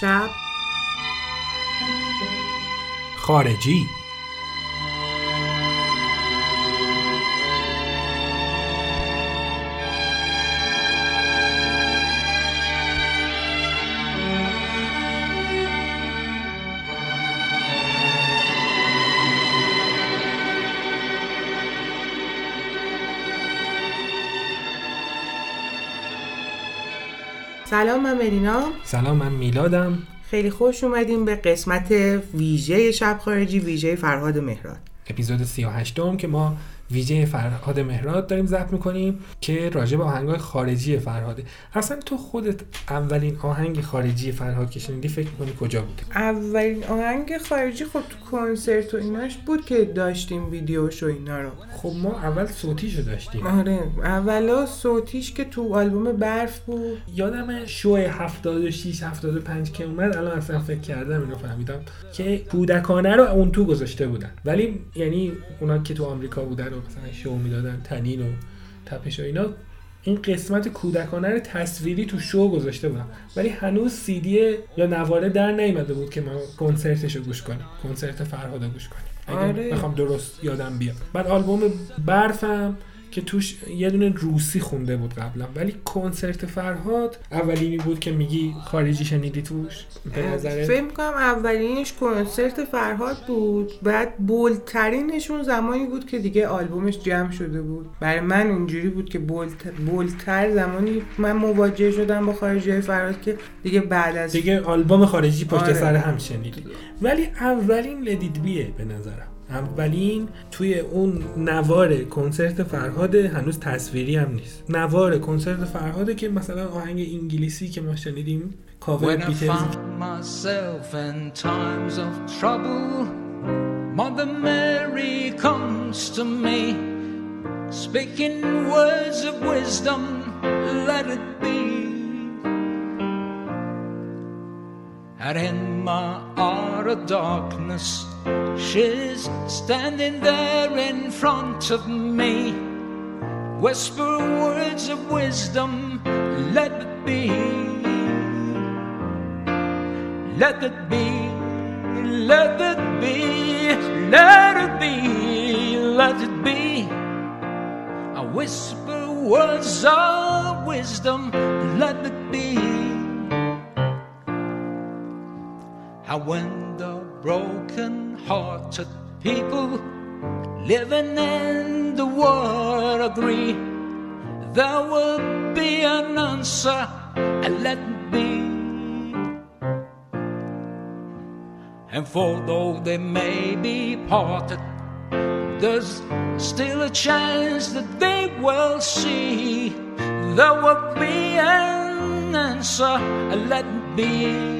شب. خارجی. سلام من مرینا. سلام من میلادم. خیلی خوش اومدیم به قسمت ویژه شب خارجی ویژه فرهاد مهراد. اپیزود 38 م که ما ویژه فرهاد مهراد داریم ضبط می‌کنیم که راجع به آهنگای خارجی فرهاده اصلا تو خودت اولین آهنگ خارجی فرهاد که شنیدی فکر می‌کنی کجا بود؟ اولین آهنگ خارجی خب تو کنسرت و ایناش بود که داشتیم ویدیوش و اینا رو. خب ما اول صوتیشو داشتیم. آره اولا صوتیش که تو آلبوم برف بود. یادم شو 76 75 که اومد الان اصلا فکر کردم اینو فهمیدم که کودکانه رو اون تو گذاشته بودن. ولی یعنی اونا که تو آمریکا بودن و مثلا شو می‌دادن تنین و تپش و اینا. این قسمت کودکانه رو تصویری تو شو گذاشته بودم. ولی هنوز سیدی یا نواره در نیومده بود که ما کنسرتش رو گوش کنیم کنسرت فرهاد گوش کنیم اگه آره. بخوام درست یادم بیاد. بعد آلبوم برفم. که توش یه دونه روسی خونده بود قبلا. ولی کنسرت فرهاد اولینی بود که میگی خارجی شنیدی توش؟ به نظرت؟ فکر می‌کنم اولینش کنسرت فرهاد بود. بعد بولترینشون زمانی بود که دیگه آلبومش جمع شده بود. برای من اونجوری بود که بولت- بولتر زمانی من مواجه شدم با خارجی فرهاد که دیگه بعد از دیگه آلبوم خارجی پشت آره. سر هم شنیدی. ولی اولین لدید بیه به نظرم. اولین توی اون نوار کنسرت فرهاد هنوز تصویری هم نیست. نوار کنسرت فرهاده که مثلا آهنگ انگلیسی که ما شنیدیم کاور بیتلز Mother Mary comes to me, speaking words of wisdom, let it be. And in my hour of darkness, she's standing there in front of me, whisper words of wisdom, let it be. Let it be, let it be, let it be, let it be. I whisper words of wisdom, let it be. How when the broken hearted people living in the world agree, there will be an answer, and let be. And for though they may be parted, there's still a chance that they will see. There will be an answer, and let be.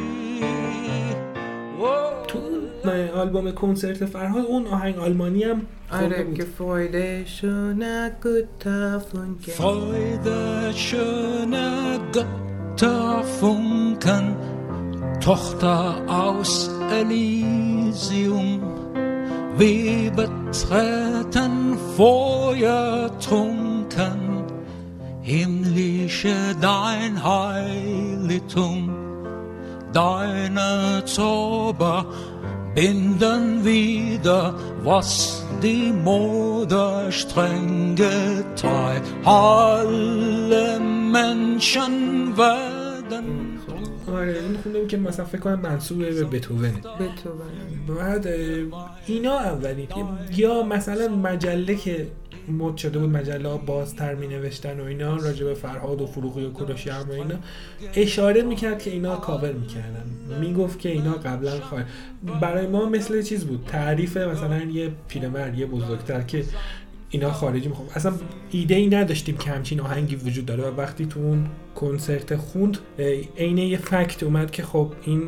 Whoa. تو آلبوم کنسرت فرهاد اون آهنگ آلمانی هم خورده آره بود. که فایده شونه گتافون که Freude, schöne Götter funken, Tochter aus Elysium. Wir betreten feuertrunken, himmlische dein Heiligtum. Deine Zauber binden wieder, was die Mode streng geteilt. Alle Menschen werden آره این خونده بود که مثلا فکر کنم منصوب به تو برم. بعد اینا اولین یا مثلا مجله که مد شده بود مجله بازتر می نوشتن و اینا راجع به فرهاد و فروغی و هم و اینا. اشاره می‌کرد که اینا کاور می‌کردن. می‌گفت که اینا قبلا خواهد برای ما مثل چیز بود. تعریف مثلا یه پیرمرد یه بزرگتر که اینا خارجی می‌خوام. اصلا ایده ای نداشتیم که همچین آهنگی وجود داره. و وقتی تو اون کنسرت خوند عین یه فکت اومد که خب این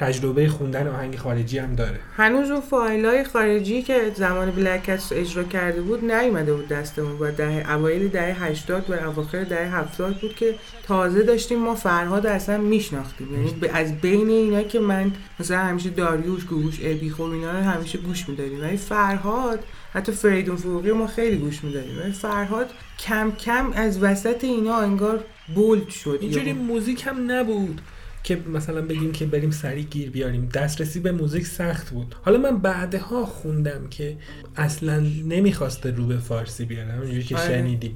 تجربه خوندن آهنگ خارجی هم داره. هنوز اون فایل های خارجی که زمان بلکت اجرا کرده بود نیومده بود دستمون و ده اوایل دهه 80 و اواخر دهه 70 بود که تازه داشتیم ما فرهاد اصلا میشناختیم. یعنی از بین اینا که من مثلا همیشه داریوش گوش ابی خب اینا رو همیشه گوش می‌دادیم. ولی فرهاد حتی فریدون فروغی ما خیلی گوش می‌دادیم. ولی فرهاد کم کم از وسط اینا انگار بولد شد اینجوری موزیک هم نبود. که مثلا بگیم که بریم سریع گیر بیاریم. دسترسی به موزیک سخت بود. حالا من بعدها خوندم که اصلا نمی‌خواسته رو به فارسی بیارم. اینجوری که آره. شنیدی.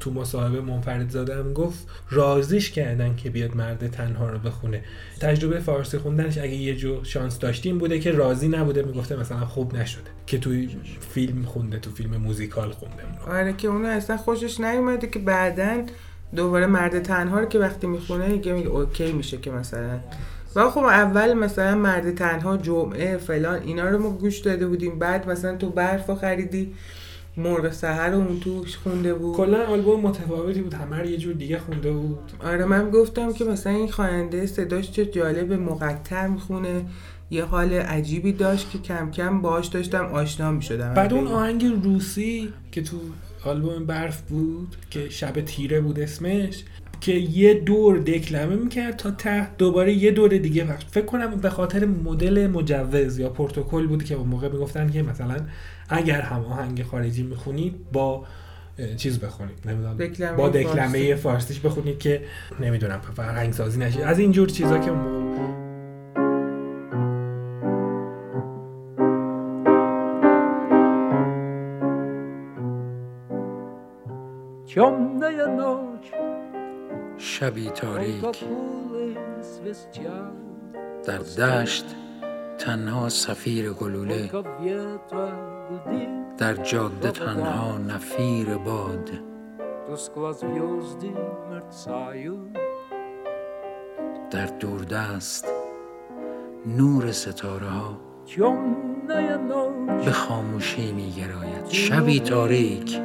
تو مصاحبه منفرد زادم گفت رازیش کردن که بیاد مرد تنها رو بخونه. تجربه فارسی خوندنش اگه یه جو شانس داشتیم بوده که راضی نبوده می‌گفته مثلا خوب نشده که توی فیلم خونده تو فیلم موزیکال خونده. آره که اونو اصلا خوشش نیومده که بعدن دوباره مرد تنها رو که وقتی می‌خونه میگه میگه اوکی میشه که مثلا. و خب اول مثلا مرد تنها جمعه فلان اینا رو ما گوش داده بودیم. بعد مثلا تو برفا خریدی مرغ سهر رو اون توش خونده بود. کلا آلبوم متفاوتی بود. همه یه جور دیگه خونده بود. آره من گفتم که مثلا این خواننده صداش چه جالب مقطع می‌خونه. یه حال عجیبی داشت که کم کم باهاش داشتم آشنا می‌شدم. بعد اون آهنگ روسی که تو آلبوم برف بود که شب تیره بود اسمش که یه دور دکلمه می‌کرد تا ته دوباره یه دور دیگه پخش فکر کنم به خاطر مدل مجوز یا پروتکل بود که اون موقع می‌گفتن که مثلا اگر هم آهنگ خارجی می‌خونید با چیز بخونید نمی‌دونم دکلمه با دکلمه فارسی. فارسیش بخونید که نمی‌دونم فرهنگ سازی نشه از اینجور چیزا که موقع جمله نوک شبی تاریک. در دشت تنها سفیر گلوله. در جاده تنها نفیر باد. در دوردست نور ستاره ها. به خاموشی میگراید شبی تاریک.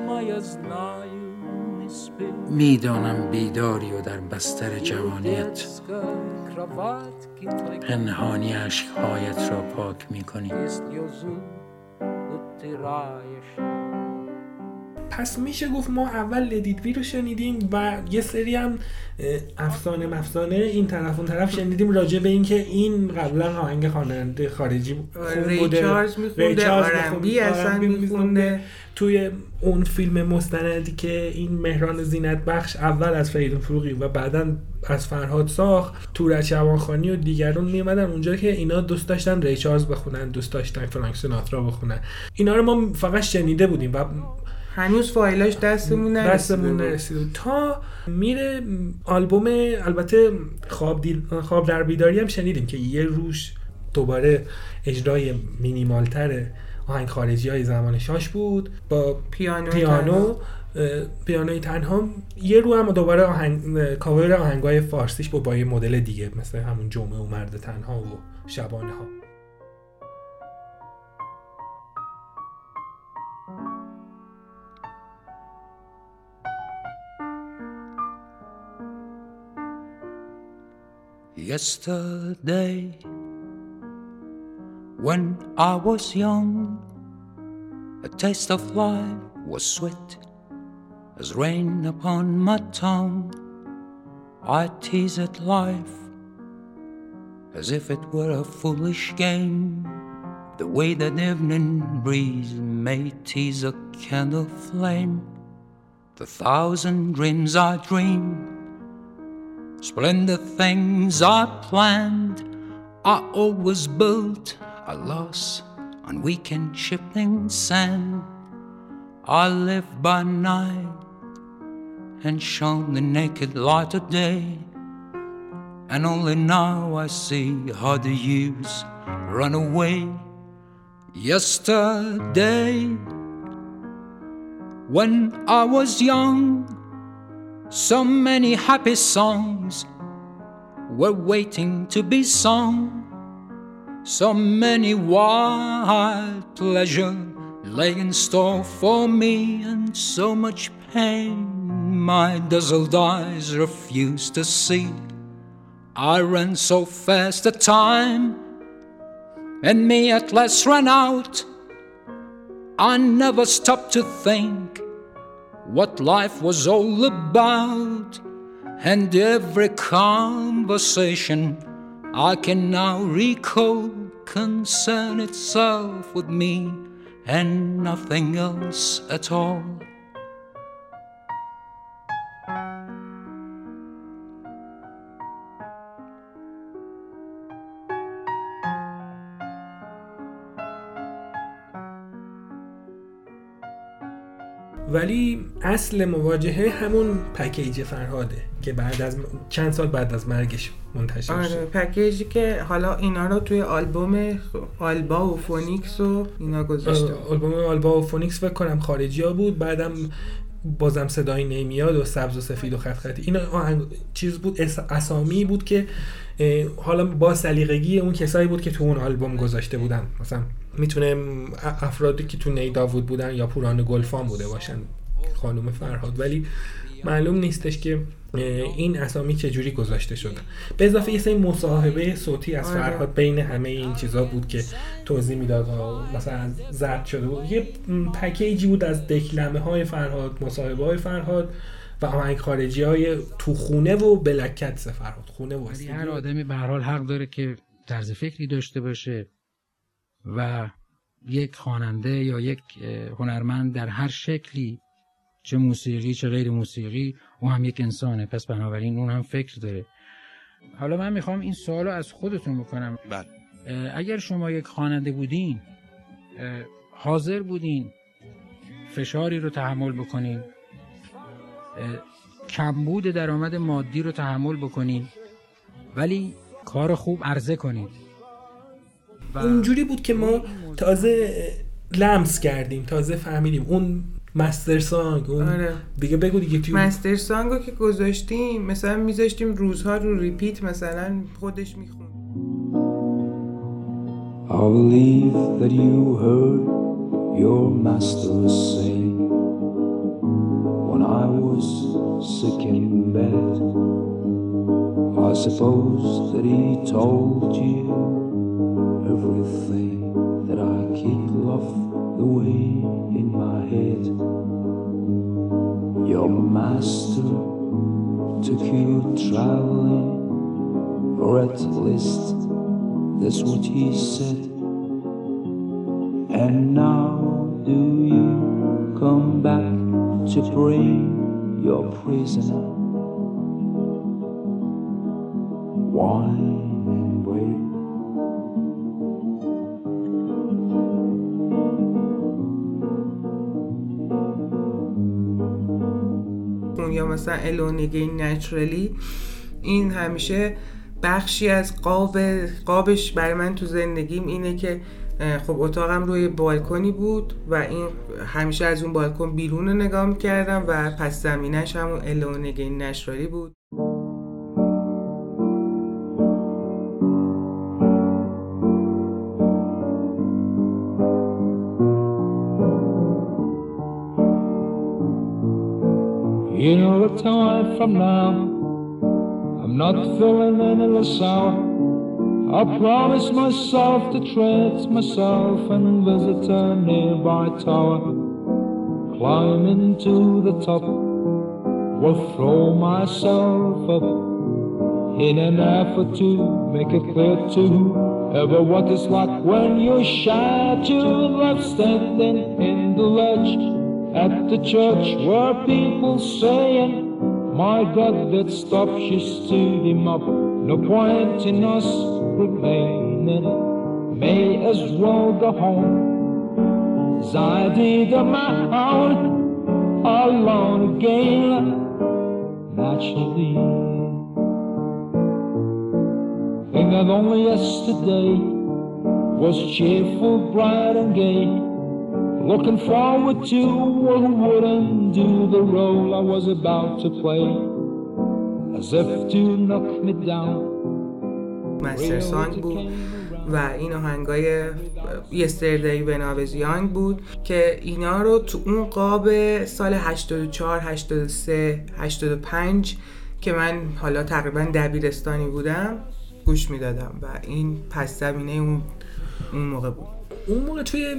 می‌دانم بیداری و در بستر جوانیت پنهانی عشقهایت را پاک می‌کنی. پس میشه گفت ما اول لدیت بی رو شنیدیم و یه سری هم افسانه مفسانه این طرف اون طرف شنیدیم راجع به اینکه این قبلا آهنگ خواننده خارجی خون ری بوده. چارلز ری میخونده آرنبی اصلا میخونده. توی اون فیلم مستندی که این مهران زینت بخش اول از فریدون فروغی و بعدا از فرهاد ساخت تورج شبانخانی و دیگران میومدن اونجا که اینا دوست داشتن ری چارلز بخونن دوست داشتن فرانک سیناترا بخونن. اینا رو ما فقط شنیده بودیم و هنوز فایلاش دستمون نرسیده دستمون بود. نرسید تا میره آلبوم البته خواب, دیل، خواب در بیداری هم شنیدیم که یه روش دوباره اجرای مینیمالتر آهنگ خارجی های زمان شاش بود. با پیانو پیانو پیانوی تنها یه رو هم دوباره آهنگ کاور آهنگ های فارسیش با با یه مدل دیگه مثل همون جمعه و مرد تنها و شبانه ها Yesterday, when I was young, a taste of life was sweet as rain upon my tongue. I teased life as if it were a foolish game. The way that evening breeze may tease a candle flame. The thousand dreams I dreamed Splendid things I planned, I always built a loss on weekend shifting sand. I lived by night and shone the naked light of day. And only now I see how the years run away. Yesterday, when I was young, so many happy songs were waiting to be sung. So many wild pleasure lay in store for me and so much pain my dazzled eyes refused to see. I ran so fast the time, and me at last ran out. I never stopped to think what life was all about, and every conversation I can now recall concern itself with me and nothing else at all. ولی اصل مواجهه همون پکیج فرهاده که بعد از چند سال بعد از مرگش منتشر آره شد. پکیجی که حالا اینا رو توی آلبوم آلبا و فونیکس و اینا گذاشته. آه، آلبوم آلبا و فونیکس فکر کنم خارجی ها بود بعدم بازم صدای نمیاد و سبز و سفید و خط خطی این آهنگ چیز بود اس- اسامی بود که حالا با سلیقگی اون کسایی بود که تو اون آلبوم گذاشته بودن. مثلا می‌تونه افرادی که تو نی داوود بودن یا پوران گلفان بوده باشن خانم فرهاد. ولی معلوم نیستش که این اسامی چجوری گذاشته شده. به اضافه یه سری مصاحبه صوتی از آره. فرهاد بین همه این چیزا بود که توضیح می‌داد مثلا زرد شده بود. یه پکیجی بود از دکلمه های فرهاد مصاحبه های فرهاد و آهنگ خارجی های تو خونه و بلکت فرهاد. خونه و. هر آدمی به هر حال حق داره که طرز فکری داشته باشه. و یک خواننده یا یک هنرمند در هر شکلی چه موسیقی چه غیر موسیقی او هم یک انسانه. پس بنابراین اون هم فکر داره. حالا من می‌خوام این سوال رو از خودتون بکنم. بله. اه، اگر شما یک خواننده بودین حاضر بودین فشاری رو تحمل بکنین کمبود درآمد مادی رو تحمل بکنین ولی کار خوب عرضه کنید اونجوری بود که ما تازه لمس کردیم تازه فهمیدیم اون مستر سانگ اون آره. دیگه بگو دیگه توی مستر سانگ رو که گذاشتیم مثلا میذاشتیم روزها رو ریپیت مثلا خودش می‌خوند I believe that you heard your master say when I was sick in bed. I suppose that he told you everything that I keep locked away in my head. Your master took you traveling, or at least that's what he said. And now do you come back to bring your prisoner? Wine مثلا الونگی نچرلی این همیشه بخشی از قاب قابش برای من تو زندگیم اینه که خب اتاقم روی بالکنی بود و این همیشه از اون بالکن بیرون رو نگاه می‌کردم و پس زمینش همون الونگی نشرالی بود. From now. I'm not feeling any less sour. I promised myself to treat myself and visit a nearby tower. Climb into the top, will throw myself up in an effort to make it clear to whoever what it's like when you're shy to love standing in the ledge at the church where people saying, My God, that stop, she stood him up. No point in us remaining, may as well go home. As I did on my own, alone again, naturally. And that only yesterday was cheerful, bright, and gay. Looking forward to who wouldn't do the role I was about to play. As if to knock me down. مستر سانگ بود و این آهنگای یستردی به ناوز یانگ بود که اینا رو تو اون قاب سال 84 83 85 که من حالا تقریبا دبیرستانی بودم گوش می‌دادم و این پس زمینه اون اون موقع بود اون موقع توی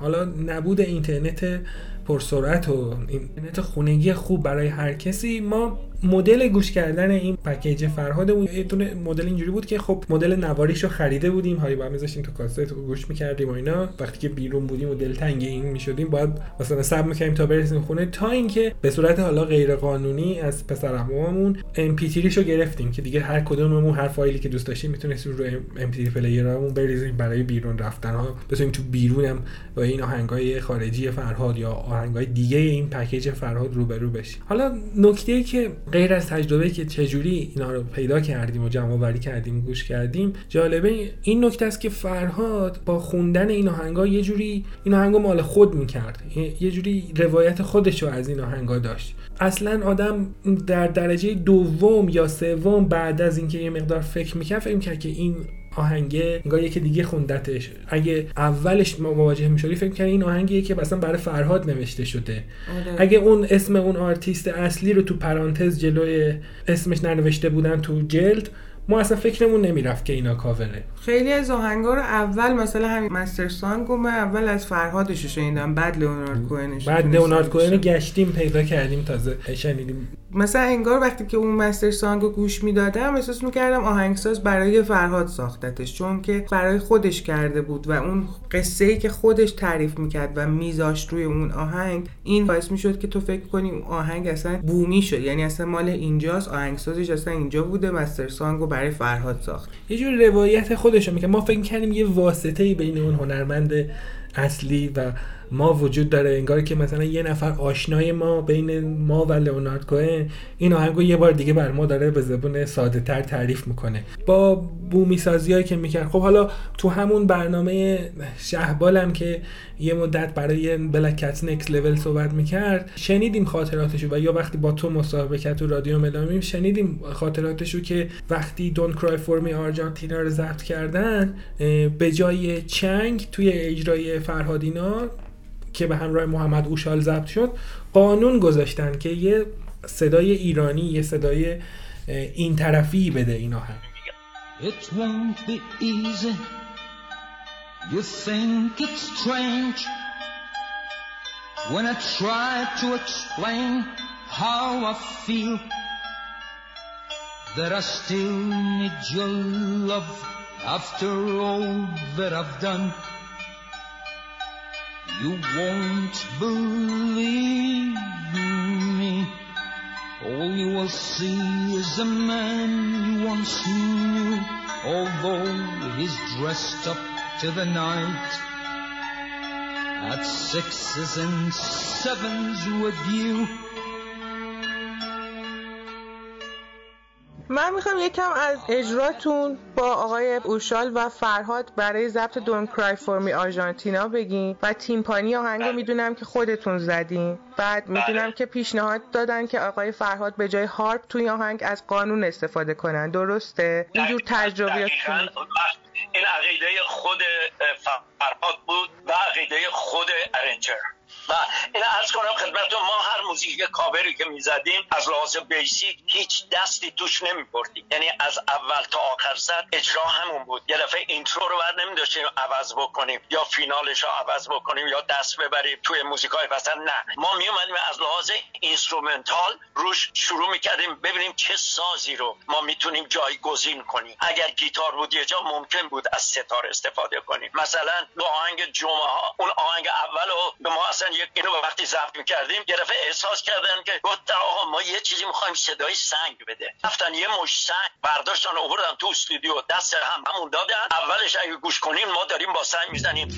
حالا نبود اینترنت پرسرعت و اینترنت خونگی خوب برای هر کسی. ما مدل گوش کردن این پکیج فرهادمون یه دونه مدل اینجوری بود که خب مدل نواریش رو خریده بودیم هایی باید میذاشتیم تو کاست گوش می‌کردیم و اینا. وقتی که بیرون بودیم و دلتنگ این می‌شدیم باید مثلا صبر می‌کردیم تا برسیم خونه تا اینکه به صورت حالا غیر قانونی از پسر MP رو گرفتیم که دیگه هر کدوممون هر فایلی که دوست داشتیم می‌تونستیم رو MP player امون بریزیم برای بیرون رفتن ها بتونیم تو بیرونم با این آهنگای خارجی فرهاد یا آهنگای دیگه این پکیج فرهاد روبرو بشیم. حالا نکته که غیر از تجربه که چجوری اینا رو پیدا کردیم و جمع آوری کردیم گوش کردیم جالبه این نکته است که فرهاد با خوندن این آهنگا یه جوری این آهنگا مال خود می‌کرد. یه جوری روایت خودش رو از این آهنگا داشت. اصلا آدم در درجه دوم یا سوم بعد از اینکه یه مقدار فکر می‌کرد فکر می‌کرد که این آهنگه انگار یکی دیگه خوندتش اگه اولش مواجه می‌شدی فکر کنی این آهنگیه که مثلا برای فرهاد نوشته شده آره. اگه اون اسم اون آرتیست اصلی رو تو پرانتز جلوی اسمش ننوشته بودن تو جلد ما اصلا فکرمون نمی‌رفت که اینا کاوره خیلی از آهنگا رو اول مثلا همین Master Song من اول از فرهادش شنیدم بعد لئونارد کوهنش بعد لئونارد کوهن. گشتیم پیدا کردیم تازه شنیدیم مثلا انگار وقتی که اون مستر سانگ رو گوش می‌دادم احساس می‌کردم آهنگساز برای فرهاد ساختتش چون که برای خودش کرده بود و اون قصه ای که خودش تعریف می‌کرد و میذاشت روی اون آهنگ این باعث می‌شد که تو فکر کنی اون آهنگ اصلا بومی شد. یعنی اصلا مال اینجاست آهنگسازش اصلا اینجا بوده مستر سانگ رو برای فرهاد ساخت. یه جور روایت خودش رو میگه ما فکر کردیم یه واسطه بین اون هنرمند اصلی و ما وجود داره انگار که مثلا یه نفر آشنای ما بین ما و لئونارد کوهن این آهنگو یه بار دیگه بر ما داره به زبون ساده تر تعریف می‌کنه. با بومی سازی که می‌کرد. خب حالا تو همون برنامه شهبالم که یه مدت برای بلک کتس نکس لول صحبت می‌کرد شنیدیم خاطراتشو و یا وقتی با تو مصاحبه کرد تو رادیو ملامیم شنیدیم خاطراتشو که وقتی دون کرای فورمی آرژانتینا رو ضبط کردن به جای چنگ توی اجرای فرهادینا که به همراه محمد اوشال ضبط شد قانون گذاشتن که یه صدای ایرانی یه صدای این طرفی بده این آهنگ It won't be easy. You think it's strange when try to explain how I feel that I still need your love after all. You won't believe me. All you will see is a man you once knew, although he's dressed up to the night. At sixes and sevens with you. من می‌خوام یکم از اجراتون با آقای اوشال و فرهاد برای ضبط Don't Cry for Me Argentina بگین و تیمپانی آهنگ رو می‌دونم که خودتون زدین. بعد می‌دونم که پیشنهاد دادن که آقای فرهاد به جای harp توی آهنگ از قانون استفاده کنن. درسته؟ اینجور تجربیات دقیقاً. این عقیده خود فرهاد بود و عقیده خود arranger و این عرض کنم خدمتتون ما هر موزیک کاوری که می‌زدیم از لحاظ basic هیچ دستی توش نمیبردیم. یعنی از اول تا آخر سر اجرا همون بود. یه دفعه intro رو بر نمیداشتیم عوض بکنیم یا final ش رو عوض بکنیم یا دست ببریم توی موزیکای مثلا نه. ما میومدیم از لحاظ instrumental روش شروع می‌کردیم ببینیم چه سازی رو ما می‌تونیم جایگزین کنیم. اگر گیتار بود یه جا ممکن بود از ستار استفاده کنیم. مثلا تو آهنگ جمعه ها اون آهنگ اول رو به ما اصلا یک اینو وقتی ضبط می‌کردیم دفعه احساس کردن که گفتن آقا ما یه چیزی می‌خوایم صدای سنگ بده. رفتن یه مشت سنگ برداشتن آوردن تو استودیو دست همه‌مون دادن. اولش اگه گوش کنیم ما داریم با سنگ می‌زنیم.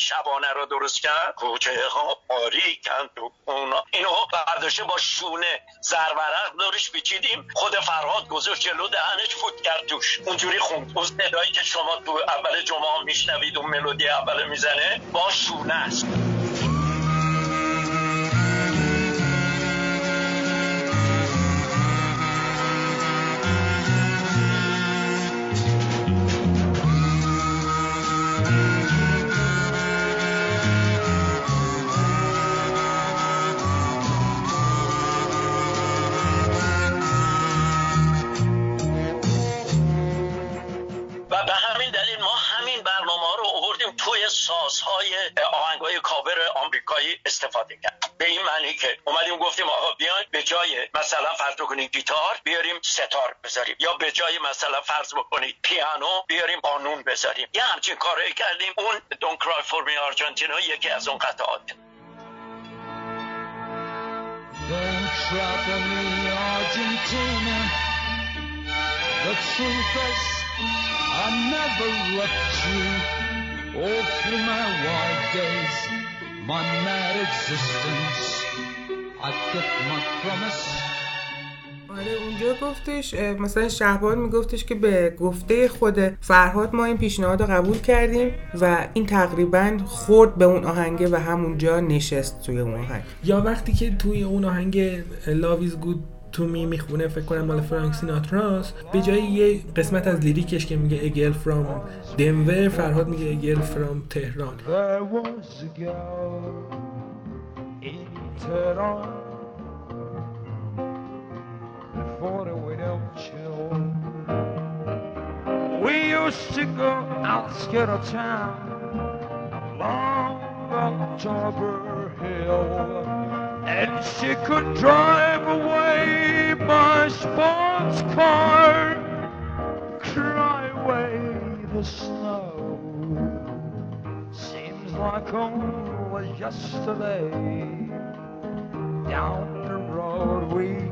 شبانه رو درست کرد؟ کوچه ها باریکند و اونا. اینو برداشته با شونه زرورق دورش بیچیدیم خود فرهاد گذاشت جلو دهنش فوت کرد توش. اونجوری خوند. اون صدایی که شما تو اول جمعه میشنوید اون ملودی اول می‌زنه با شونه است. بکنید گیتار بیاریم ستار بذاریم. یا به جای مثلا فرض بکنید پیانو بیاریم قانون بذاریم. یه همچین کارایی کردیم. اون دون کرای فور می آرژانتینا یکی از اون قطعات. My mad existence, I kept my promise. آره اونجا گفتش مثلا شهبان میگفتش که به گفته خود فرهاد ما این پیشنهاد رو قبول کردیم و این تقریبا خورد به اون آهنگه و همونجا نشست توی اون آهنگ. یا وقتی که توی اون آهنگ Love is good تو می می‌خونه فکر کنم مال فرانک سیناتراس به جای یه قسمت از لیریکش که میگه اگل فرام دنور فرهاد میگه اگل فرام تهران. There was a girl in Tehran before the window chill. We used to go outskirt of town along October Hill, and she could drive away my sports car, cry away the snow. Seems like only yesterday. Down the road we.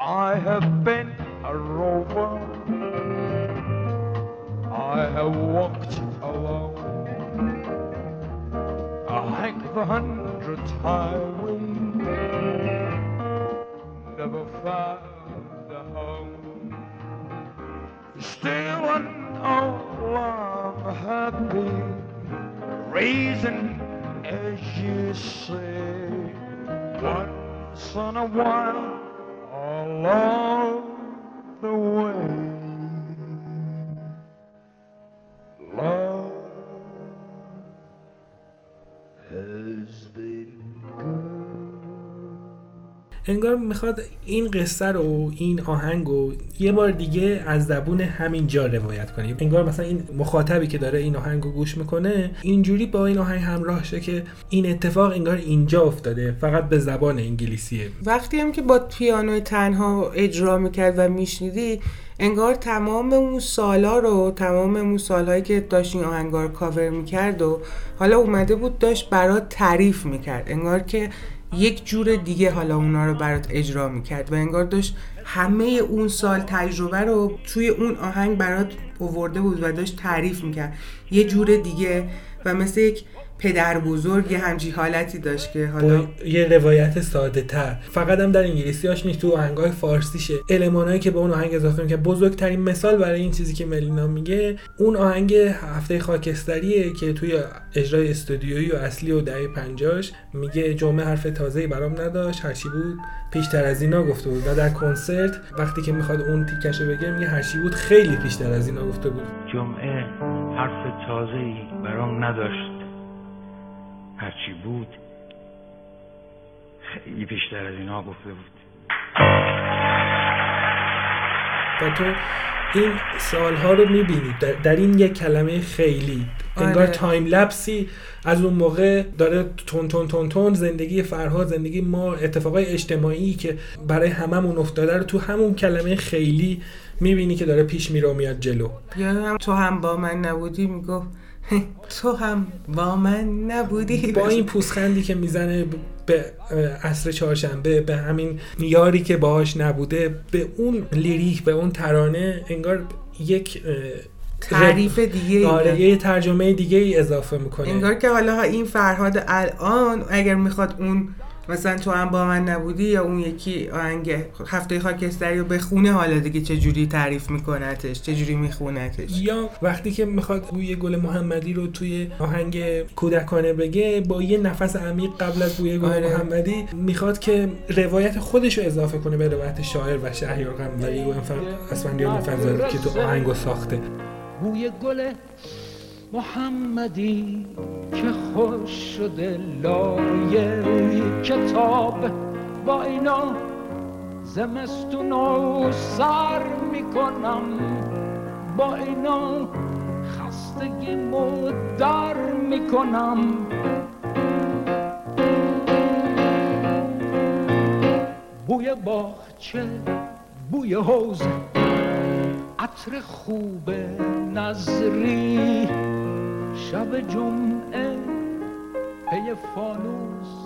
I have been a rover. I have walked alone. I heck the hundred highway. Never found a home. Still I know I'm happy, raising as you say, once in a while along the way. انگار می‌خواد این قصه رو این آهنگ رو یه بار دیگه از زبون همین جا روایت کنه. انگار مثلا این مخاطبی که داره این آهنگ رو گوش می‌کنه اینجوری با این آهنگ همراه شه که این اتفاق انگار اینجا افتاده فقط به زبان انگلیسیه. وقتی هم که با پیانو تنها اجرا می‌کرد و میشنیدی انگار تمام اون سالا رو تمام اون سالهایی که داشت این آهنگار کاور می‌کرد و حالا اومده بود داشت برات تعریف می‌کرد. انگار که یک جور دیگه حالا اونا رو برات اجرا می‌کرد و انگار داشت همه اون سال تجربه رو توی اون آهنگ برات اوورده بود و داشت تعریف می‌کرد. یه جور دیگه و مثل یک پدر بزرگ یه همچی حالتی داشت که حالا یه روایت ساده تر. فقط هم در انگلیسیاش نیست تو آهنگای فارسیشه المانایی که به اون آهنگ اضافه می‌کنه بزرگترین مثال برای این چیزی که ملینا میگه اون آهنگ هفته خاکستریه که توی اجرای استودیویی و اصلی و دهه پنجاش میگه جمعه حرف تازه‌ای برام نداشت هرچی بود پیشتر از اینا گفته بود. و در کنسرت وقتی که می‌خواد اون تیکشو بگه میگه هرچی بود خیلی پیشتر از اینا گفته بود. جمعه حرف تازه‌ای برام نداشت. هرچی بود؟ خیلی بیشتر از اینا گفته بود. و تو این سالها رو می‌بینی. در, در این یک کلمه خیلی. انگار آره. تایم لپسی از اون موقع داره تون تون تون تون زندگی فرهاد زندگی ما اتفاقای اجتماعی که برای هممون افتاده رو تو همون کلمه خیلی می‌بینی که داره پیش میره و میاد جلو. یا هم تو هم با من نبودی می‌گفت تو هم با من نبودی. با این پوسخندی که می‌زنه به عصر چهارشنبه به همین یاری که باهاش نبوده به اون لیریک به اون ترانه انگار یک تعریف دیگه آره یه ترجمه دیگه ای اضافه می‌کنه. انگار که حالا این فرهاد الان اگر می‌خواد اون مثلا تو هم با من نبودی یا اون یکی آهنگ هفته خاکستری رو بخونه حالا دیگه چه جوری تعریف میکنتش؟ چه جوری میخونتش؟ یا وقتی که می‌خواد بوی گل محمدی رو توی آهنگ کودکانه بگه با یه نفس عمیق قبل از بوی گل آره. محمدی می‌خواد که روایت خودش رو اضافه کنه به روایت شاعر و شهریار قمری و اسفندیار فضل که تو آهنگو ساخته. بوی گل محمدی که خوش شده لایه کتاب با اینا زمستون رو سر می‌کنم. با اینا خستگیمو در می‌کنم. بوی باغچه بوی حوز عطر خوب نظری. شب جمعه پی فانوس.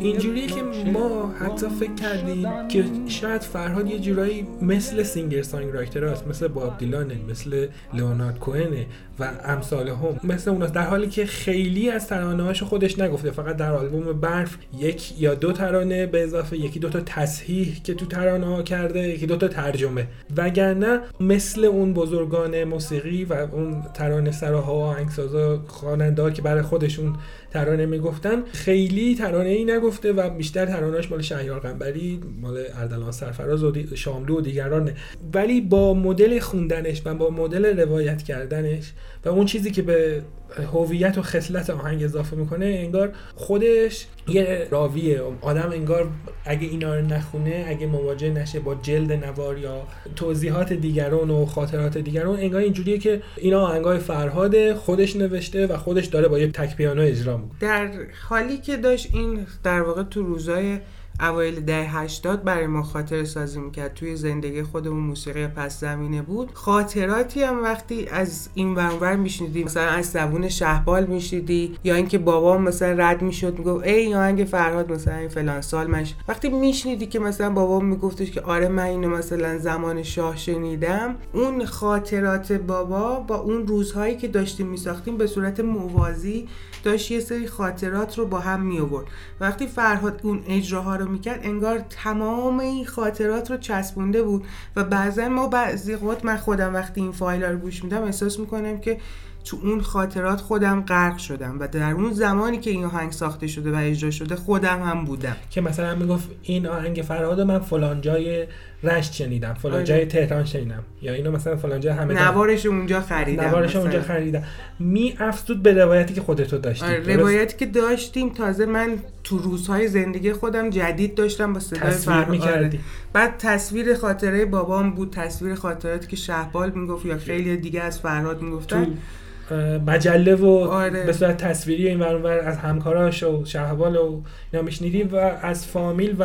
اینجوریه که ما حتی فکر کردیم که شاید فرهاد یه جورایی مثل singer songwriter هست مثل باب دیلانه مثل لئونارد کوهنه و امثال هم. مثل اوناست. در حالی که خیلی از ترانه خودش نگفته. فقط در آلبوم برف یک یا دو ترانه به اضافه یکی دو تا تصحیح که تو ترانه ها کرده یکی دو تا ترجمه. وگرنه مثل اون بزرگان موسیقی و اون ترانه سراها و آهنگسازا خواننده که برای خودشون ترانه می‌گفتن خیلی ترانه ای نگفته و بیشتر ترانهاش مال شهریار قنبری مال اردلان سرفراز و شاملو و دیگرانه ولی با مدل خوندنش و با مدل روایت کردنش و اون چیزی که به هویت و خصلت آهنگ اضافه می‌کنه انگار خودش یه راویه. آدم انگار اگه اینا رو نخونه اگه مواجه نشه با جلد نوار یا توضیحات دیگران و خاطرات دیگران انگار اینجوریه که اینا آهنگای فرهاده خودش نوشته و خودش داره با یه تک پیانو اجرا می‌کنه. در حالی که داشت این در واقع تو روزای اوایل دهه 80 برای ما خاطر سازی می‌کرد. توی زندگی خودمون موسیقی پس زمینه بود. خاطراتی هم وقتی از این ورانور میشنیدی مثلا از زبون شهبال میشنیدی یا اینکه بابام مثلا رد می‌شد می‌گفت ای آهنگ فرهاد مثلا این فلان سال منش وقتی میشنیدی که مثلا بابام میگفتش که آره من اینو مثلا زمان شاه شنیدم اون خاطرات بابا با اون روزهایی که داشتیم میساختیم به صورت موازی داشت یه سری خاطرات رو با هم می آورد وقتی فرهاد اون اجراها رو می‌کرد انگار تمام این خاطرات رو چسبونده بود. و بعضا ما بعضی وقت من خودم وقتی این فایل رو گوش میدم احساس می‌کنم که تو اون خاطرات خودم غرق شدم و در اون زمانی که این آهنگ ساخته شده و اجرا شده خودم هم بودم که مثلا می‌گفت این آهنگ فرهاد من فلان جای رشت شنیدم فلان آره. جای تهران شنیدم یا اینو مثلا فلان جای همه نوارش اونجا خریدم نوارش. اونجا خریدم می افزود به روایتی که خودتو داشتی آره،؟ روایتی که داشتیم تازه من تو روزهای زندگی خودم جدید داشتم با صدای تصویر فرهاد. می‌کردی. بعد تصویر خاطره بابام بود تصویر خاطراتی که شهبال می‌گفت یا خیلی دیگه از فرهاد می‌گفتن مجله و آره. به صورت تصویری این ور اون ور از همکاراش و شهبال و اینا میشنیدیم و از فامیل و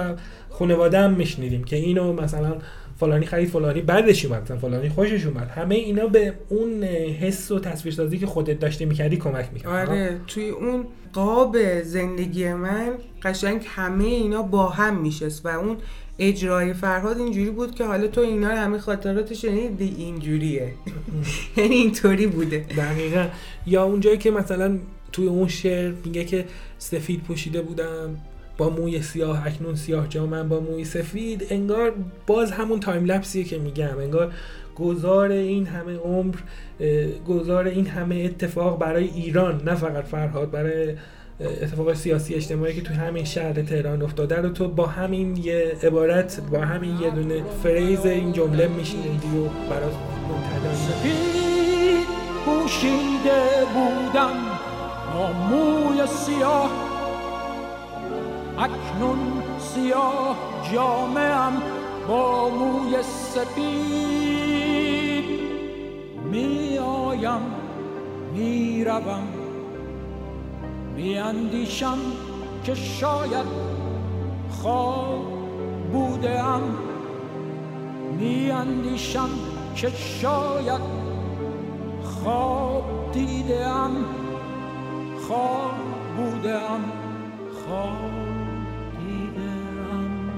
خانواده هم میشنیدیم که اینو مثلا فلانی خرید فلانی بعدش اومد مثلا فلانی خوشش اومد. همه اینا به اون حس و تصویرسازی که خودت داشتی می‌کردی کمک می‌کرد. آره. توی اون قاب زندگی من قشنگ همه اینا با هم میشست و اون اجرای فرهاد اینجوری بود که حالا تو اینا رو همه خاطرات شنیدی اینجوریه. یعنی اینطوری بوده. دقیقا. یا اونجایی که مثلا توی اون شعر میگه که سفید پوشیده بودم با موی سیاه اکنون سیاه جامم با موی سفید انگار باز همون تایم لپسیه که میگم. انگار گذار این همه عمر گذار این همه اتفاق برای ایران نه فقط فرهاد برای اتفاق سیاسی اجتماعی که توی همین شهر تهران افتاده رو تو با همین یه عبارت با همین یه دونه فریز این جمله میشنیدی و برات پوشیده بودم با موی سیاه. اکنون سیاه جامعم با موی سپید. می آیم می روم می اندیشم که شاید خواب بودم می اندیشم که شاید خواب دیدم خواب بودم خواب دیدم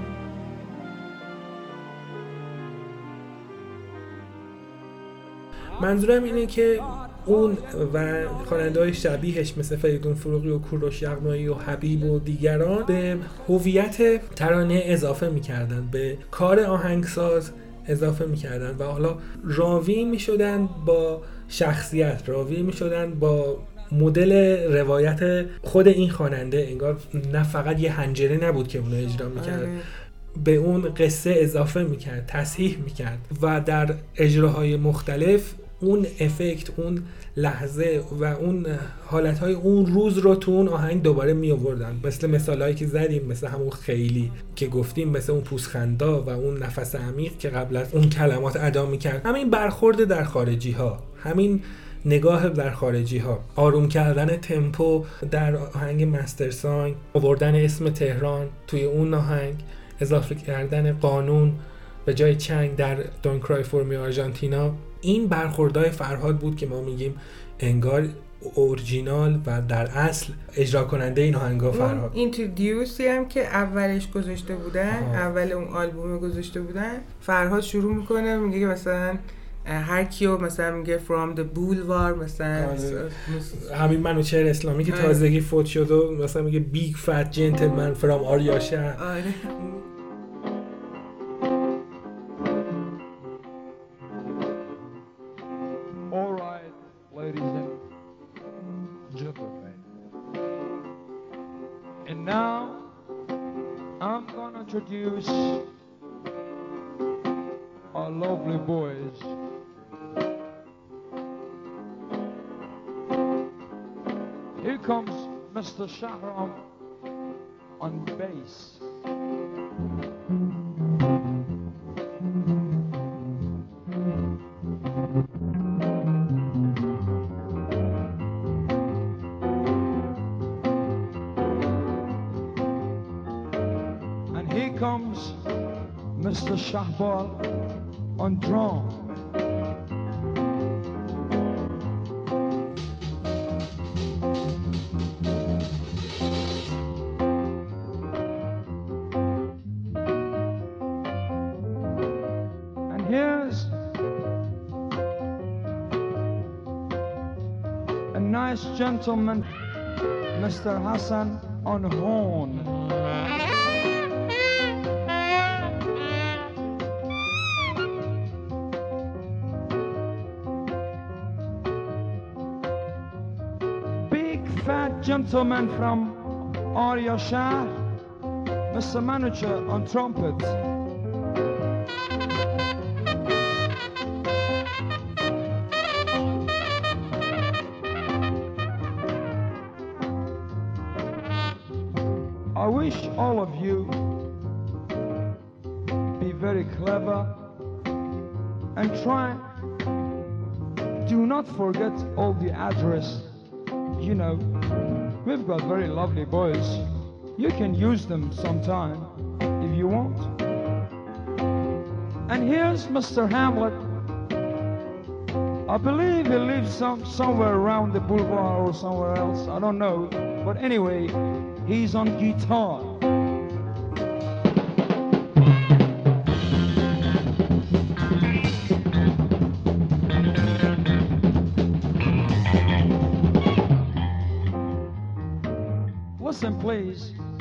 منظورم اینه که اون و خواننده های شبیهش مثل فریدون فروغی و کوروش یغمایی و حبیب و دیگران به هویت ترانه اضافه می‌کردن به کار آهنگساز اضافه می‌کردن و حالا راوی می‌شدن با شخصیت راوی می‌شدن با مدل روایت خود این خواننده انگار نه فقط یه هنجره نبود که اونو اجرا می‌کرد آره. به اون قصه اضافه می‌کرد تصحیح می‌کرد و در اجراهای مختلف اون افکت اون لحظه و اون حالتهای اون روز رو تو اون آهنگ دوباره می آوردن مثل مثالهایی که زدیم مثل همون خیلی که گفتیم مثل اون پوسخندا و اون نفس عمیق که قبل از اون کلمات ادا می‌کرد. همین برخورد در خارجی ها همین نگاه در خارجی ها آروم کردن تمپو در آهنگ مستر سانگ آوردن اسم تهران توی اون آهنگ اضافه کردن قانون به جای چنگ در دون فورمی آرژانتینا. این برخوردهای فرهاد بود که ما میگیم انگار اورجینال و در اصل اجرا کننده این آهنگا فرهاد اینترودیوسی هم که اولش گذاشته بودن آها. اول اون آلبوم گذاشته بودن فرهاد شروع می‌کنه میگه که مثلا هر کیو مثلا میگه from the boulevard مثلا آره. همین منوچهر اسلامی که آره. تازگی فوت شد و مثلا میگه بیگ فت جنتلمن فرام آریا شهر آره introduce our lovely boys. Here comes Mr. Shahram on bass. Drum. And here's a nice gentleman, Mr. Hassan on horn. Gentleman from Arya Mr. Manager on trumpet. I wish all of you be very clever and try do not forget all the address you know we've got very lovely boys. You can use them sometime if you want. And here's mr hamlet. I believe he lives some, somewhere around the boulevard or somewhere else. I don't know. But anyway he's on guitar listen please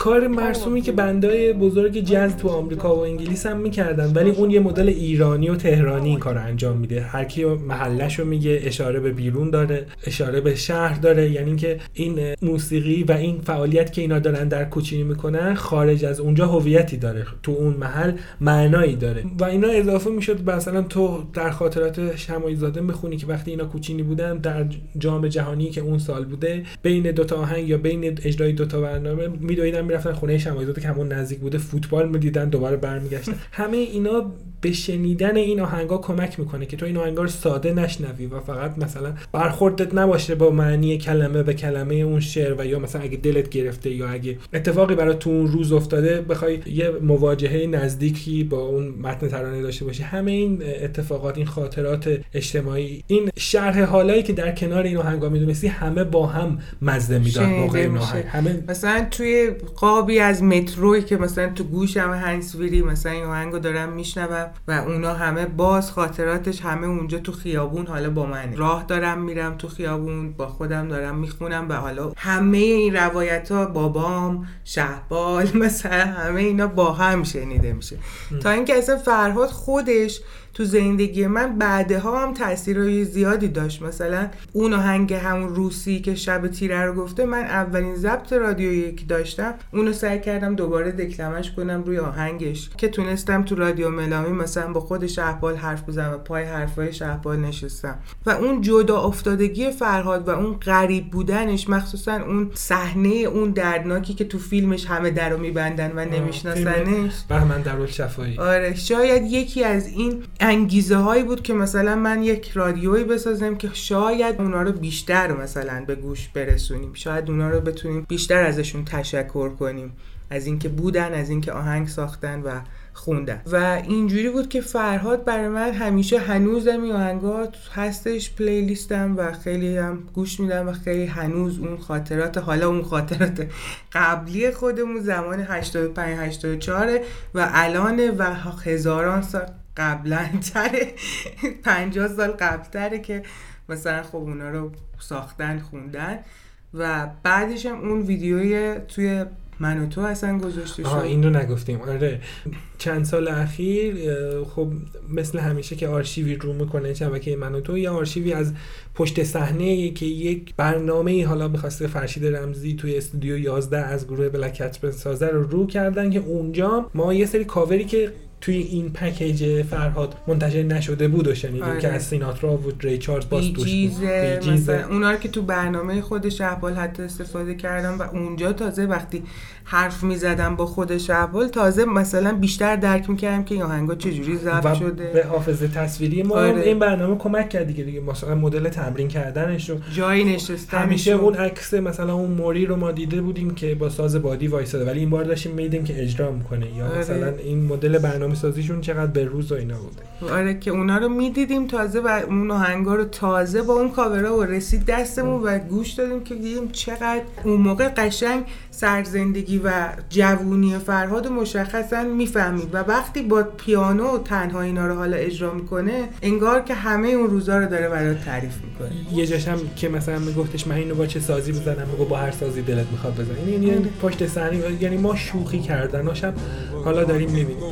کار مرسومی که بندای بزرگ جز تو آمریکا و انگلیس هم می‌کردن ولی اون یه مدل ایرانی و تهرانی این کار انجام میده. هر کی محلش رو میگه اشاره به بیرون داره اشاره به شهر داره. یعنی که این موسیقی و این فعالیت که اینا دارن در کوچینی می‌کنن خارج از اونجا هویتی داره. تو اون محل معنایی داره. و اینا اضافه می‌شد مثلا تو در خاطرات شمایی زاده می‌خونی که وقتی اینا کوچینی بودن در جام جهانی که اون سال بوده بین دوتا آهنگ یا بین اجرای دوتا برنامه میدویدن می‌رفتن خونه شمایزاده که همون نزدیک بوده فوتبال می‌دیدن دوباره برمیگشتن. همه اینا به شنیدن این آهنگا کمک می‌کنه که تو این آهنگا رو ساده نشنوی و فقط مثلا برخوردت نباشه با معنی کلمه به کلمه اون شعر و یا مثلا اگه دلت گرفته یا اگه اتفاقی برای تو اون روز افتاده بخوای یه مواجهه نزدیکی با اون متن ترانه داشته باشی. همه این اتفاقات این خاطرات اجتماعی این شرح حالایی که در کنار این آهنگا می‌دونستی همه با هم مزه می‌داد موقع همه مثلا توی قابی از متروی که مثلا تو گوشم هنسویری مثلا این آهنگو دارم میشنوم و اونا همه باز خاطراتش همه اونجا تو خیابون حالا با منه. راه دارم میرم تو خیابون با خودم دارم می‌خونم و حالا همه این روایت ها بابام شهبال مثلا همه اینا با هم شنیده میشه. تا اینکه اصلا فرهاد خودش تو زندگی من بعدها هم تاثیرهای زیادی داشت. مثلا اون آهنگ همون روسی که شب تیره رو گفته من اولین ضبط رادیویی که داشتم. اونو سعی کردم دوباره دکلمش کنم روی آهنگش که تونستم تو رادیو ملامی مثلا با خود شهبال حرف بزنم و پای حرفای شهبال نشستم. و اون جدا افتادگی فرهاد و اون غریب بودنش مخصوصا اون صحنه اون دردناکی که تو فیلمش همه درو میبندن و نمیشناسنش. بهمن در شفایی آره شاید یکی از این انگیزه هایی بود که مثلا من یک رادیویی بسازم که شاید اونا رو بیشتر مثلا به گوش برسونیم. شاید اونا رو بتونیم بیشتر ازشون تشکر کنیم از اینکه بودن از اینکه آهنگ ساختن و خوندن. و اینجوری بود که فرهاد برای من همیشه هنوزم این آهنگا هستش پلیلیستم و خیلی هم گوش میدم و خیلی هنوز اون خاطرات حالا اون خاطرات قبلی خودمون زمان 85 84 و الان و هزاران سال قبلا تره. 50 سال قبل تره که مثلا خب اونا رو ساختن خوندن. و بعدش هم اون ویدیوی توی من و تو اصلا گذاشته شد. این رو نگفتیم. آره. چند سال اخیر خب مثل همیشه که آرشیوی رو می‌کنه شبکه من و تو یا آرشیوی از پشت صحنه که یک برنامه حالا می‌خواسته فرشید رمزی توی استودیو 11 از گروه بلکت بسازه رو رو کردن که اونجا ما یه سری کاوری که توی این پکیج فرهاد منتشر نشده بود و شنیدیم آره. که از سیناترا بود ری چارلز باز توش بود اونا رو که تو برنامه خود شهبال حتی استفاده کردم و اونجا تازه وقتی حرف می‌زدم با خود شهبال تازه مثلا بیشتر درک می‌کردم که این آهنگا چجوری ضبط و شده به حافظه تصویری ما آره. این برنامه کمک کرد دیگه دیگه مثلا مدل تمرین کردنش رو. جایی نشستن همیشه اون عکس مثلا اون موری رو ما دیده بودیم که با ساز بادی وایساده. ولی این بار داشتیم میدیم که اجرا می‌کنه. یا آره. مثلا این مدل برنامه سازیشون چقدر به روز و اینا بوده. آره که اونا رو می‌دیدیم تازه و اون آهنگا رو تازه با اون کاورا و رسید دستمون و گوش دادیم که دیدیم چقدر اون موقع قشنگ سرزندگی و جوونی فرهاد رو مشخصا می‌فهمید. و وقتی با پیانو و تنها اینا رو حالا اجرا می‌کنه انگار که همه اون روزا رو داره برات تعریف می‌کنه. یه جاشم که مثلا میگفتش من اینو با چه سازی بزنم میگو با هر سازی دلت می‌خواد بزن یعنی یعنی پشت صحنه یعنی ما شوخی کردن هاشم حالا داریم می‌بینیم.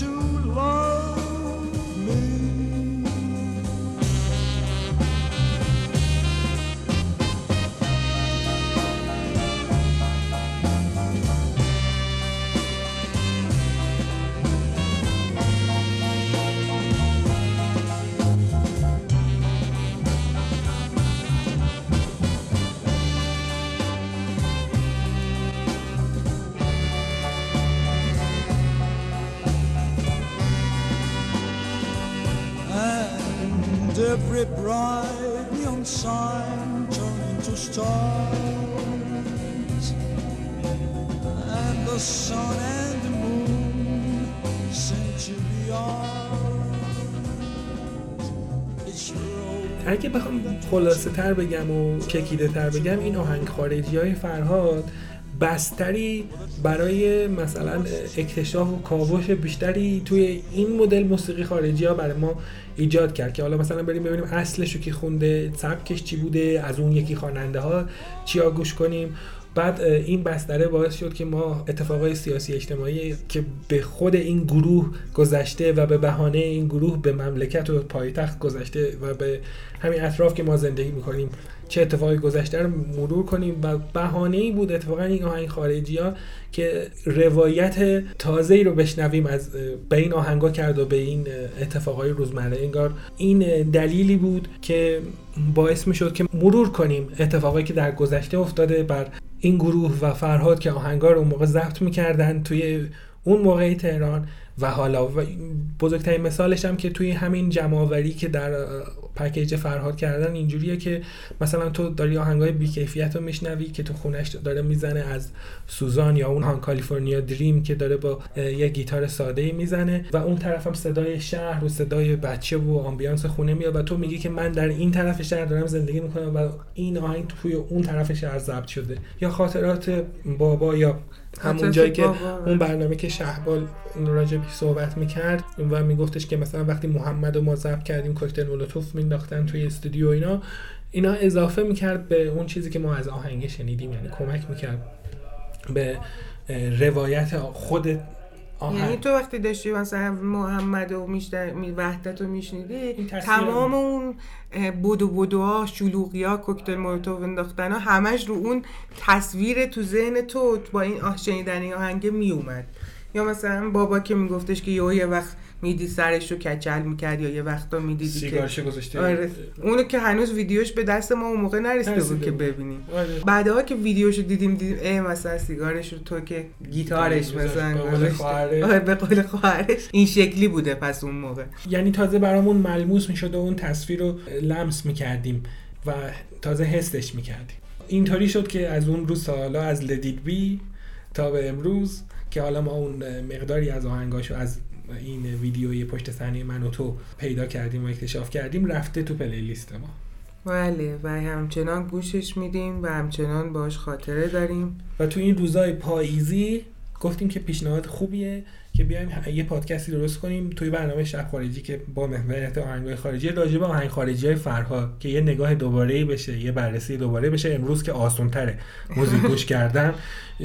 To love اگه بخوام خلاصه تر بگم و ککیده تر بگم این آهنگ خارجیای فرهاد بستری برای مثلا اکتشاف و کاوش بیشتری توی این مدل موسیقی خارجی ها برای ما ایجاد کرد که حالا مثلا بریم ببینیم اصلش رو کی خونده سبکش چی بوده از اون یکی خواننده ها چیا گوش کنیم. بعد این بستره باعث شد که ما اتفاقای سیاسی اجتماعی که به خود این گروه گذشته و به بهانه این گروه به مملکت و پایتخت گذشته و به همین اطراف که ما زندگی می‌کنیم چه اتفاقی گذشته رو مرور کنیم و بهانه ای بود اتفاقا این آهنگ خارجی ها که روایت تازه ای رو بشنویم از به این آهنگا کرد و به این اتفاقای روزمره. انگار این دلیلی بود که باعث می شد که مرور کنیم اتفاقایی که در گذشته افتاده بر این گروه و فرهاد که آهنگا رو اون موقع ضبط می‌کردن توی اون موقع تهران. و حالا و بزرگترین مثالش هم که توی همین جمعآوری که در پکیج فرهاد کردن اینجوریه که مثلا تو داری آهنگای بیکیفیت رو میشنوی که تو خونش داره می‌زنه از سوزان یا اون هان کالیفرنیا دریم که داره با یه گیتار ساده ای می‌زنه و اون طرف هم صدای شهر و صدای بچه و آمبیانس خونه میاد و تو میگی که من در این طرف شهر دارم زندگی می‌کنم و این آهنگ توی اون طرف شهر ضبط شده یا خاطرات بابا یا همون جایی که بابا. اون برنامه که شهبال راجع بهش صحبت می‌کرد و میگفتش که مثلا وقتی محمد و ما ضبط کردیم کوکتل مولوتوف مینداختن توی استودیو اینا اینا اضافه می‌کرد به اون چیزی که ما از آهنگ شنیدیم یعنی کمک می‌کرد به روایت خود یعنی آهنگ تو وقتی داشتی مثلا محمد و میشتر می وحدت رو میشنیدی؟ تمام اون بدو بدوها شلوغی ها کوکتل مولوتوف انداختن ها همش رو اون تصویر تو ذهن تو با این آه شنیدن این آهنگ میومد یا مثلا بابا که میگفتش که یه وقت میدی سرش رو کچل می‌کرد یا یه وقتا می‌دیدی که سیگارشو گذاشته آره اونو که هنوز ویدیوش به دست ما اون موقع نرسیده بود که. ببینیم آره. بعدها که ویدیوشو دیدیم دیدیم ای مثلا سیگارش رو تو که گیتارش. مثلا به قول گذاشته. خواهرش. آره به قول خواهرش این شکلی بوده پس اون موقع یعنی تازه برامون ملموس می‌شد و اون تصویر رو لمس می‌کردیم و تازه حسش می‌کردیم اینطوری شد که از اون روز حالا از لدید بی تا به امروز که حالا ما اون مقداری از آهنگاشو از این ویدیوی پشت صحنه من و تو پیدا کردیم و اکتشاف کردیم رفته تو پلیلیست ما. بله و همچنان گوشش میدیم و همچنان باش خاطره داریم. و تو این روزای پاییزی گفتیم که پیشنهاد خوبیه. که بیایم یه پادکستی درست کنیم توی برنامه شب خارجی که با محوریت آهنگای خارجی. راجع به آهنگ خارجی های فرها که یه نگاه دوباره بشه یه بررسی دوباره بشه. امروز که آسان تره موزیک گوش کردن.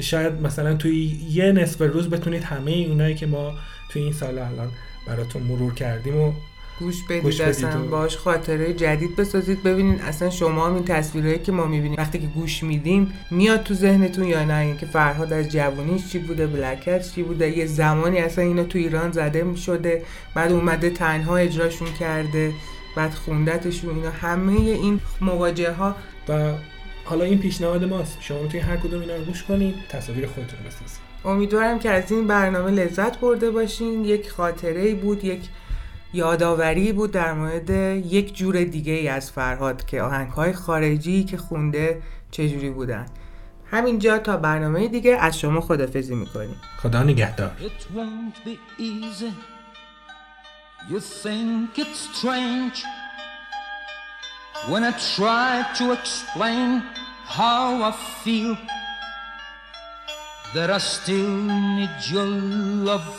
شاید مثلا توی یه نصف روز بتونید همه اونایی که ما توی این سال الان براتون مرور کردیم و گوش گوش بدید اصلا بدید و- باش خاطره جدید بسازید. ببینید اصلا شما هم این تصویرهایی که ما می‌بینیم وقتی که گوش میدیم میاد تو ذهنتون یا نه؟ اینکه فرهاد از جوانیش چی بوده بلکت چی بوده؟ یه زمانی اصلا اینا تو ایران زده می‌شده بعد اومده تنها اجراشون کرده بعد خوندتشون اینا همه این مواجهه ها. و حالا این پیشنهاد ماست. شما توی هر کدوم اینا رو گوش کنید تصاویر خودتون بسازید. امیدوارم که از این برنامه لذت برده باشین. یک خاطره بود یک یادآوری بود در مورد یک جور دیگه ای از فرهاد که آهنگ های خارجی که خونده چجوری بودن همینجا تا برنامه دیگه از شما خدافزی می‌کنیم خدا نگهدار It won't be easy. You think it's strange when I try to explain how I feel. That I still need your love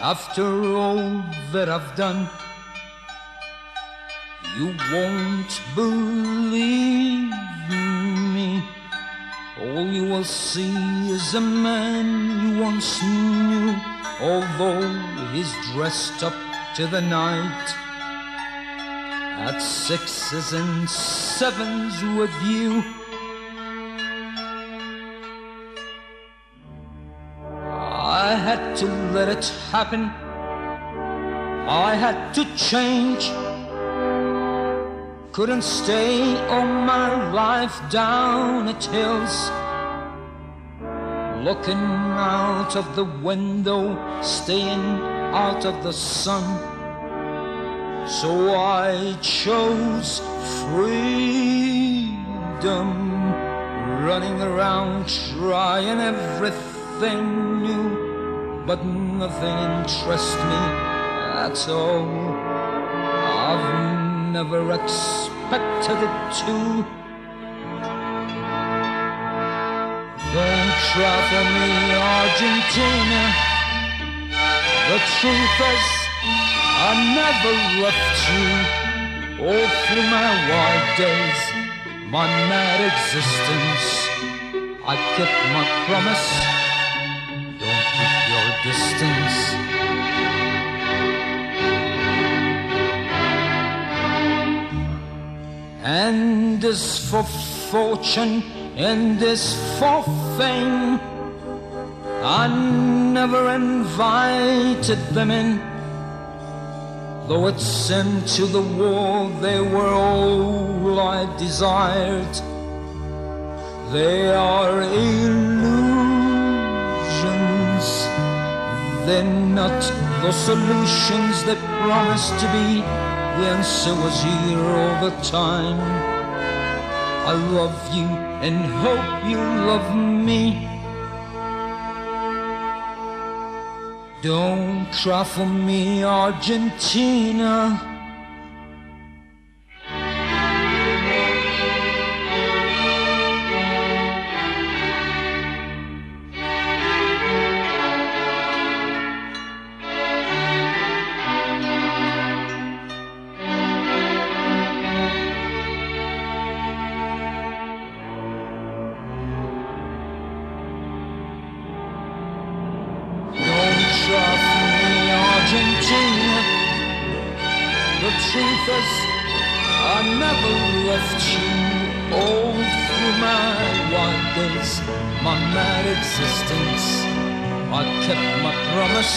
after all that I've done. You won't believe me. All you will see is a man you once knew, although he's dressed up to the night. At sixes and sevens with you. To let it happen. I had to change. Couldn't stay all my life down at hills. Looking out of the window, staying out of the sun. So I chose freedom, running around trying everything new, but nothing interests me at all. I've never expected it to. Don't try for me, Argentina. The truth is, I never left you. All through my wild days, my mad existence, I kept my promise. And as for fortune, and as for fame, I never invited them in. Though it seemed to the world they were all I desired. They are illusions. They're not the solutions they promise to be. The answer was here all the time. I love you and hope you love me. Don't cry for me, Argentina. Truth is, I never left you all through my wild days, my mad existence. I kept my promise.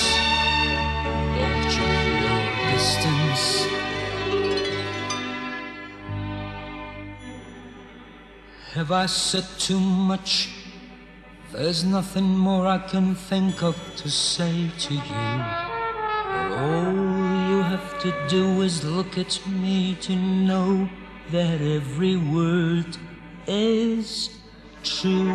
Don't check your distance. Have I said too much? There's nothing more I can think of to say to you. You have to do is look at me to know that every word is true.